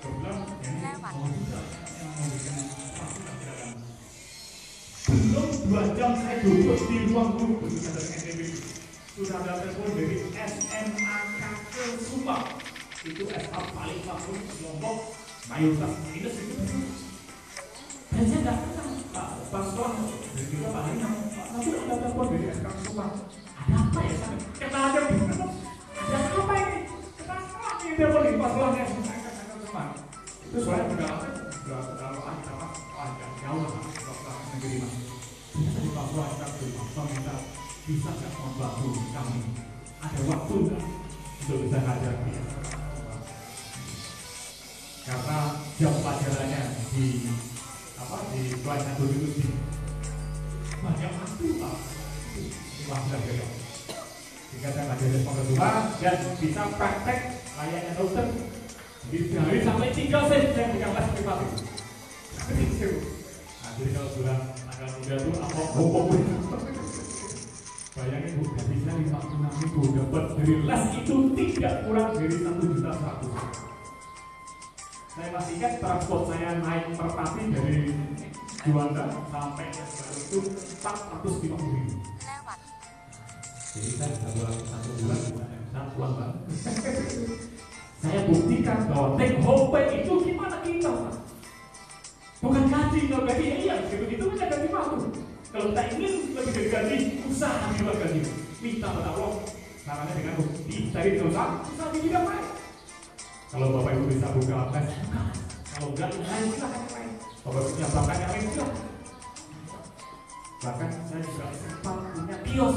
kebetulan ini mau yang belum dua jam saya duduk di ruang guru begitu dari NTB sudah ada telepon dari SMA ke Subang itu SMA paling favorit Lombok mayoritas minus itu. Dan saya nggak kenal Pak Paslon dan juga Pak Pak ada telepon dari SK Subang ada apa ya sampai kenal aja telepon di ya Subang itu soalnya sudah sudah terlalu akhir apa agak jauh lah dokter negeri mas ternyata di Papua SK Subang minta bisa nggak membantu kami? Ada waktu nggak untuk bisa dia karena jam pelajarannya di apa di satu itu di banyak waktu pak. Wah belajar jika saya ngajarin pengetahuan dan bisa praktek layaknya dokter. Jadi sehari sampai tiga set saya bukan kelas privat itu. Nah jadi kalau bulan tanggal tiga itu apa? Bobok bayangin bu gak bisa lima enam ribu dapat dari les itu tidak kurang dari satu juta seratus. Saya masih ingat transport saya naik merpati dari Juanda sampai ke Baru itu 450 ribu. Lewat. Jadi saya satu bulan pulang bang saya buktikan bahwa take home pay itu gimana kita Pak? bukan gaji kalau gaji. Ya iya gitu gitu aja gaji malu kalau kita ingin lebih dari gaji. Usaha di luar gaji. Minta pada Allah caranya dengan bukti cari di usaha. Di bidang lain kalau bapak ibu bisa buka les buka. Kalau enggak yang lain silahkan lain bapak punya bakat yang lain silahkan bahkan saya juga sempat punya kios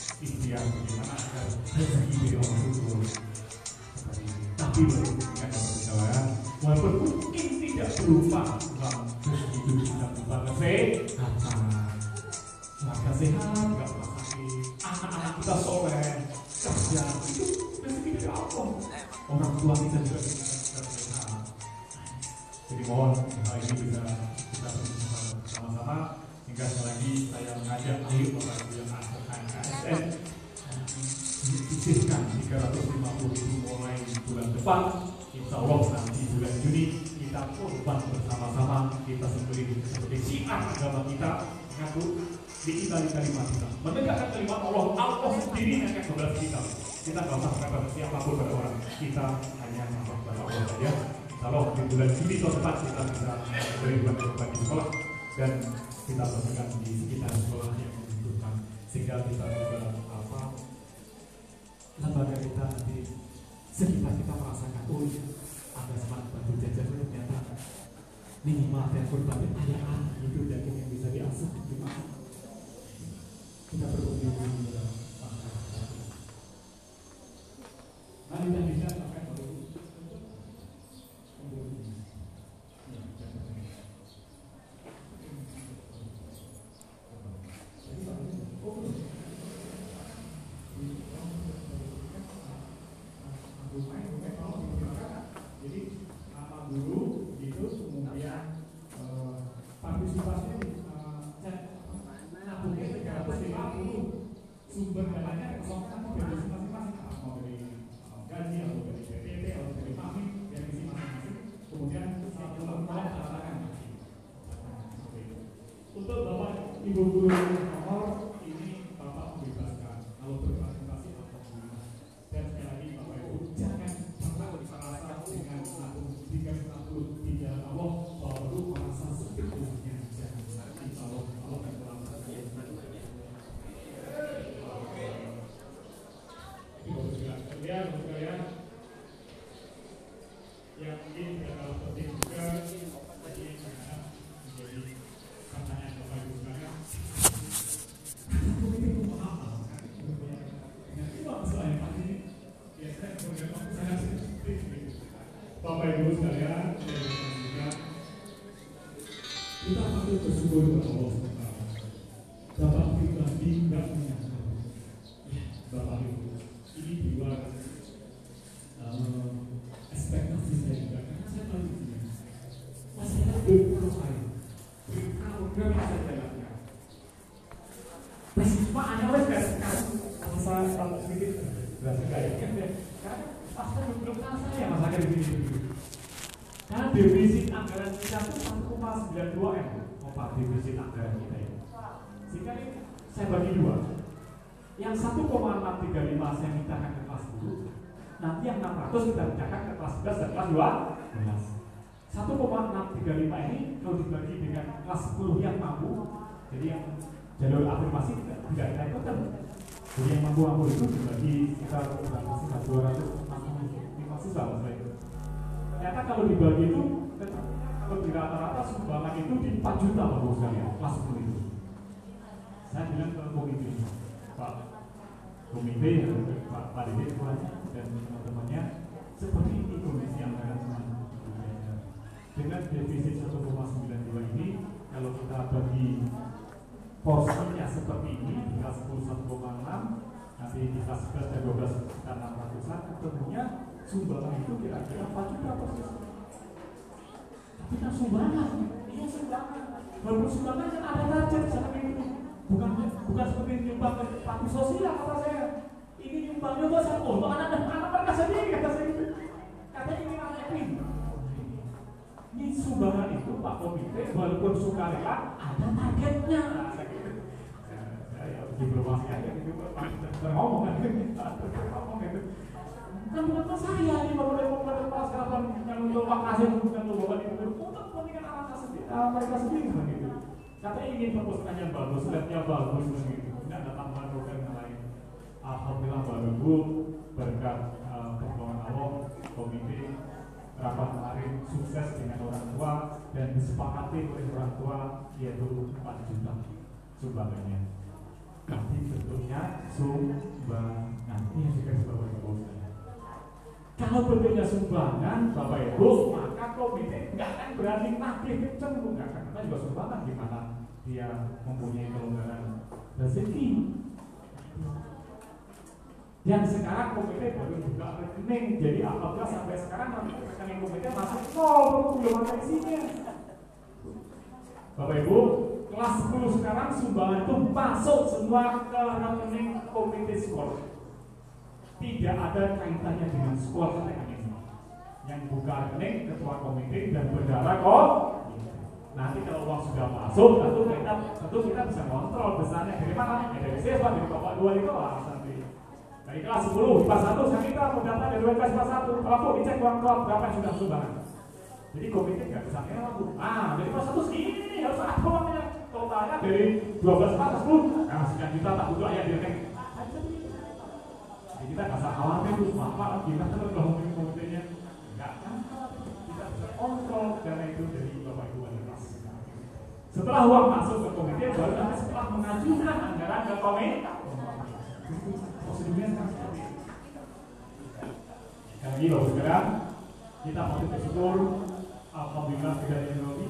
ikhtiar bagaimana agar rezeki dari orang itu tapi berikan kepada walaupun mungkin tidak berupa uang rezeki itu tidak berupa kesehatan keluarga sehat nggak pernah sakit. Anak-anak kita soleh kerja. Itu rezeki dari Allah. Orang tua kita juga kita sehat. Jadi mohon hal ini bisa kita bersama-sama hingga lagi saya mengajak ayo bapak ibu yang akan KSN disisihkan 350 ribu mulai bulan depan. Insya Allah nanti bulan Juni kita korban bersama-sama kita sembeli seperti siar agama kita. Mengaku di Italia kalimat kita menegakkan kalimat Allah Allah sendiri yang akan membalas kita. Kita nggak usah kepada siapa pun pada orang. Kita hanya masuk kepada Allah saja. Kalau di bulan Juni tahun depan kita bisa beri bulan di sekolah. Dan kita pastikan di sekitar sekolah yang membutuhkan sehingga kita juga apa lembaga kita nanti sekitar kita merasakan oh iya, ada semangat bantu jajan ternyata minimal telepon tapi ada itu daging yang bisa diasuh belum ya di sini karena defisit anggaran kita itu 1,92 m apa defisit anggaran kita ini. Sehingga ini saya bagi dua. Yang 1,635 saya mintakan ke kelas 10 nanti yang 600 kita mintakan ke kelas 11 dan kelas 12 1,635 ini kalau dibagi dengan kelas 10 yang mampu jadi yang jalur afirmasi tidak kita ikutkan jadi yang mampu-mampu itu dibagi sekitar berapa sih 265 siswa maksudnya itu. Ternyata kalau dibagi itu kalau di rata-rata sumbangan itu di 4 juta Pak Bos kelas 10 itu saya bilang ke komite Pak komite Pak Pak Dede dan teman-temannya seperti ini kondisi anggaran dengan defisit 1,92 ini kalau kita bagi porsinya seperti ini di kelas 10 1,6 nanti di kelas 11 dan 12 sekitar 600an ketemunya sumbangan itu kira-kira 4 juta persis tapi kan sumbangan iya sumbangan walaupun sumbangan kan ada target seperti itu bukan bukan seperti nyumbang ke panti sosial kata saya ini nyumbangnya buat saya untuk anak dan anak mereka sendiri kata saya itu katanya ini anak ini ini sumbangan itu Pak Komite walaupun sukarela ada targetnya saya diplomasi aja gitu ngomong kan gitu kan bukan saya ini dan bapak dan pas kapan yang untuk makasih bukan untuk bapak ibu untuk kepentingan anak sendiri mereka sendiri begitu katanya ingin perpustakaan yang bagus labnya bagus begitu tidak ada tambahan program yang lain. Alhamdulillah bapak ibu berkat pertolongan Allah komite rapat kemarin sukses dengan orang tua dan disepakati oleh orang tua yaitu 4 juta sumbangannya. Nanti bentuknya sumbangan ini bapak ibu kalau bentuknya sumbangan bapak ibu maka komite nggak akan berani nagih kenceng nggak akan. Karena juga sumbangan gimana dia mempunyai kelonggaran. Rezeki yang sekarang komite baru buka rekening. Jadi apabila sampai sekarang rekening komite masih nol belum ada isinya. Bapak Ibu kelas 10 sekarang sumbangan itu masuk semua ke rekening komite sekolah tidak ada kaitannya dengan sekolah rekening yang buka rekening ketua komite dan bendara kok. Nanti kalau uang sudah masuk tentu kita tentu kita bisa kontrol besarnya. Dari mana? Ya dari siswa dari bapak dua itu lah nanti. Dari kelas 10, kelas 1 saya minta mau data dari kelas kelas 1 Kalau dicek uang kelas berapa yang sudah sumbangan? Jadi komite nggak bisa ngelak bu Ah, dari kelas 1 segini harus ada uangnya Totalnya dari 12 kelas 10 Nah, sekian juta tak butuh ayah di rekening kita nggak usah khawatir bu Bapak kalau ngomongin komitenya Nggak Kita bisa kontrol karena itu dari Bapak Ibu ada kelas setelah uang masuk ke komite, baru nanti setelah mengajukan anggaran ke komite, prosedurnya seperti itu. Ini loh sekarang kita patut bersyukur Alhamdulillah tidak teknologi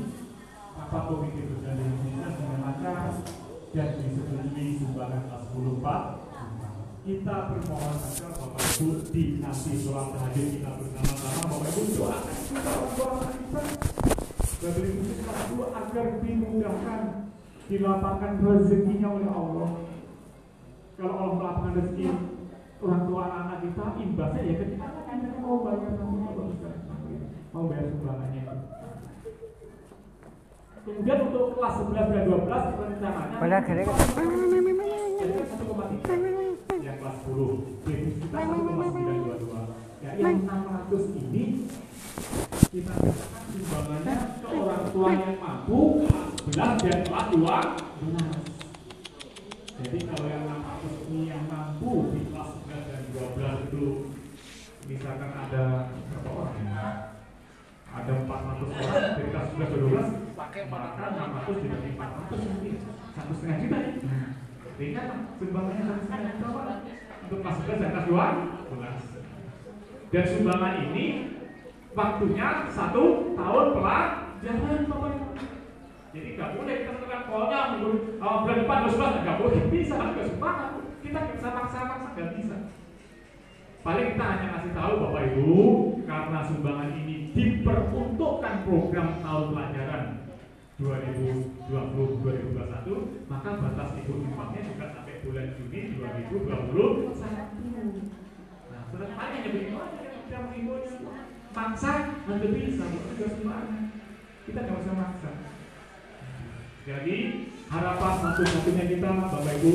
rapat komite berjalan dengan lancar dan disetujui sumbangan kelas 10 kita bermohon agar Bapak Ibu di nanti sholat tahajud kita bersama-sama. Bapak Ibu doakan kita doakan kita Bapak Ibu kelas 10 agar dimudahkan dilapangkan rezekinya oleh Allah. Kalau Allah melapangkan rezeki orang tua anak-anak kita imbasnya ya ketika kan kita mau bayar mau bayar sumbangannya kemudian untuk kelas 11 dan 12 rencananya Pada akhirnya jadi kan 1,3 yang kelas 10 defisit kita 1,922 ya yang 600 ini kita katakan sumbangannya ke orang tua yang mampu kelas 11 dan kelas 12 jadi kalau yang 600 ini yang mampu di kelas 11 dan 12 itu misalkan ada berapa orang ya? Ada 400 orang dari kelas 11 dan 12 pakai maka 600 dibagi 400 nanti satu setengah juta. Ya. Ringan sumbangannya satu setengah juta Pak. untuk kelas 11 dan kelas 12. Dan sumbangan ini waktunya satu tahun pelajaran Bapak Ibu. Jadi nggak boleh kita tentukan polnya uh, bulan depan harus nggak boleh bisa nggak semangat kita nggak bisa maksa-maksa nggak bisa. Paling kita hanya kasih tahu Bapak Ibu karena sumbangan ini diperuntukkan program tahun pelajaran 2020-2021 maka batas ibu infaknya juga sampai bulan Juni 2021 nah sudah tanya ya begitu aja kita menghimbaunya maksa nanti bisa itu juga semuanya kita nggak usah maksa. Jadi harapan satu-satunya kita Bapak Ibu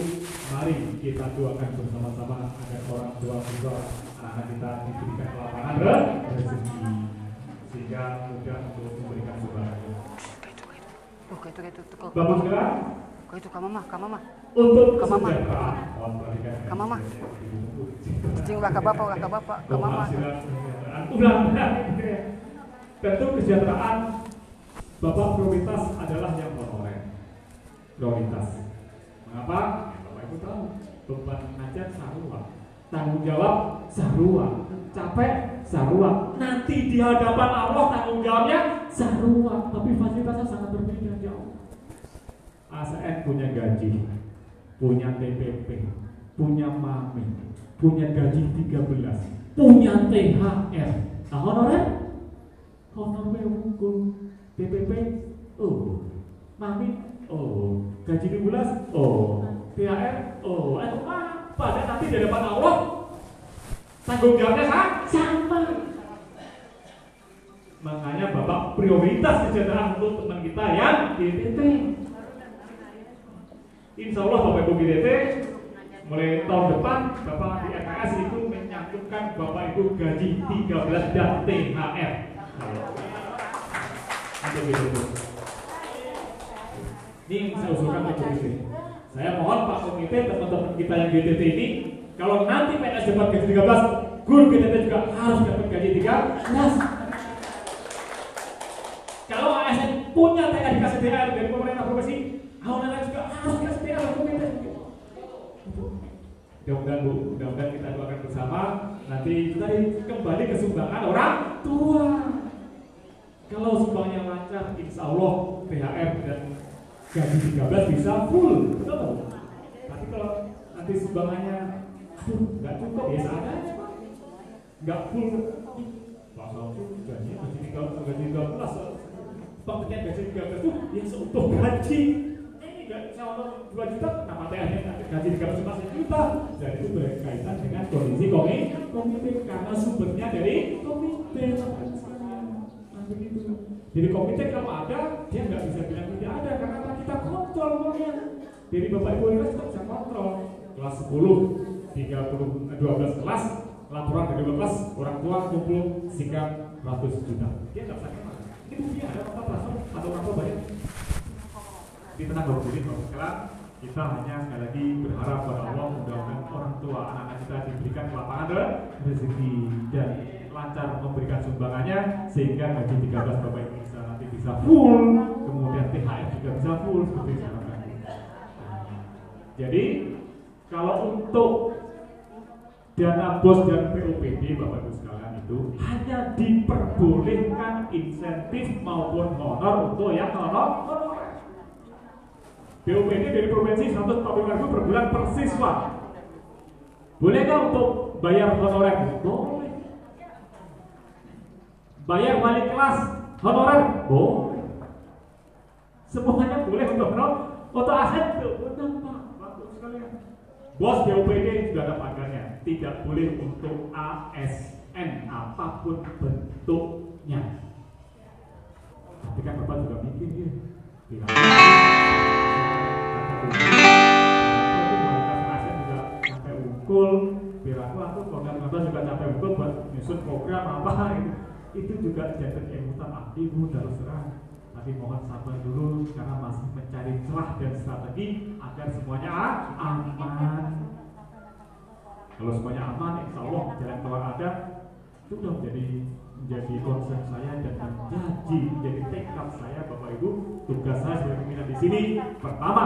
mari kita doakan bersama-sama agar orang tua juga anak kita diberikan lapangan rezeki. Sehingga mudah Tuh, kayak itu, kayak itu, tuh, kok. Bapak sekarang Kok itu, kak mama, kak mama. untuk Ke mama. kesejahteraan oh, perhatikan. Ke mama. Cing ulah ke bapak, ke bapak. Penghasilan kesejahteraan. Udah, udah. Tentu kesejahteraan Bapak prioritas adalah yang honorer. Prioritas. Mengapa? Ya, Bapak Ibu tahu beban ngajar sarua, tanggung jawab sarua, capek sarua. Nanti di hadapan Allah tanggung jawabnya sarua, tapi fasilitasnya sangat berbeda jauh. ASN punya gaji, punya TPP, punya MAMI, punya gaji 13, punya THR. Nah, honorer? Honorer hukum, TPP, oh, MAMI, oh, gaji 12, oh, THR, oh, itu apa? Dan nanti di depan Allah, tanggung jawabnya sama. sama. Makanya Bapak prioritas kesejahteraan untuk teman kita yang DTT. Insya Allah Bapak Ibu GDT mulai tahun depan Bapak di RKS itu menyatukan Bapak Ibu gaji 13 dan THR. Ini saya usulkan ke komite. Saya mohon Pak Komite teman-teman kita yang GDT ini kalau nanti PNS dapat gaji 13, guru GDT juga harus dapat gaji 13. Kalau ASN punya THR dikasih THR dari pemerintah provinsi, Auna juga harus dikasih THR dari pemerintah. Mudah-mudahan Bu, mudah-mudahan kita doakan bersama nanti tadi kembali ke sumbangan orang tua. Kalau sumbangnya lancar, insya Allah THR dan gaji 13 bisa full, betul? Tapi kalau nanti sumbangannya, aduh, nggak cukup, biasa aja, nggak full, pasal itu gaji gaji 13, gaji 13, pengertian gaji 13 itu yang seutuh gaji. Ini sama 2 juta, nama THR gaji 13 cuma 1 juta, dan itu berkaitan dengan kondisi komite, komite karena sumbernya dari komite. Nah. Jadi komite kalau ada, dia nggak bisa bilang tidak ada karena kita kontrol uangnya. Jadi Bapak Ibu kita bisa kontrol. Kelas 10, 30, 12 kelas, laporan dari 12 orang tua kumpul sikap ratus juta. Dia nggak ke mana. Ini buktinya ada apa transfer atau orang tua bayar. Di Ibu, Bapak sekarang kita hanya sekali lagi berharap pada Allah mudah-mudahan orang tua anak-anak kita diberikan lapangan rezeki dan lancar memberikan sumbangannya sehingga gaji 13 Bapak Ibu bisa nanti bisa full kemudian THR juga bisa full seperti sekarang jadi kalau untuk dana bos dan POPD Bapak Ibu sekalian itu hanya diperbolehkan insentif maupun honor untuk yang honor honorer BUPD dari provinsi 145 ribu per bulan per siswa. Boleh nggak untuk bayar honorer? Boleh. Bayar wali kelas honorer? Boleh. Semuanya boleh untuk honor, untuk aset boleh pak. Bagus sekalian. Bos BUPD sudah ada pagarnya. Tidak boleh untuk ASN apa pun bentuknya. Tapi kan bapak juga mikir ya. Bilang, ukul biraku aku program apa juga sampai ukul buat nyusun program apa itu itu juga jadi emutan aktif terus terang tapi mohon sabar dulu karena masih mencari celah dan strategi agar semuanya aman kalau semuanya aman insya Allah jalan keluar ada itu sudah menjadi menjadi concern saya dan menjadi menjadi tekad saya Bapak Ibu. Tugas saya sebagai pimpinan di sini pertama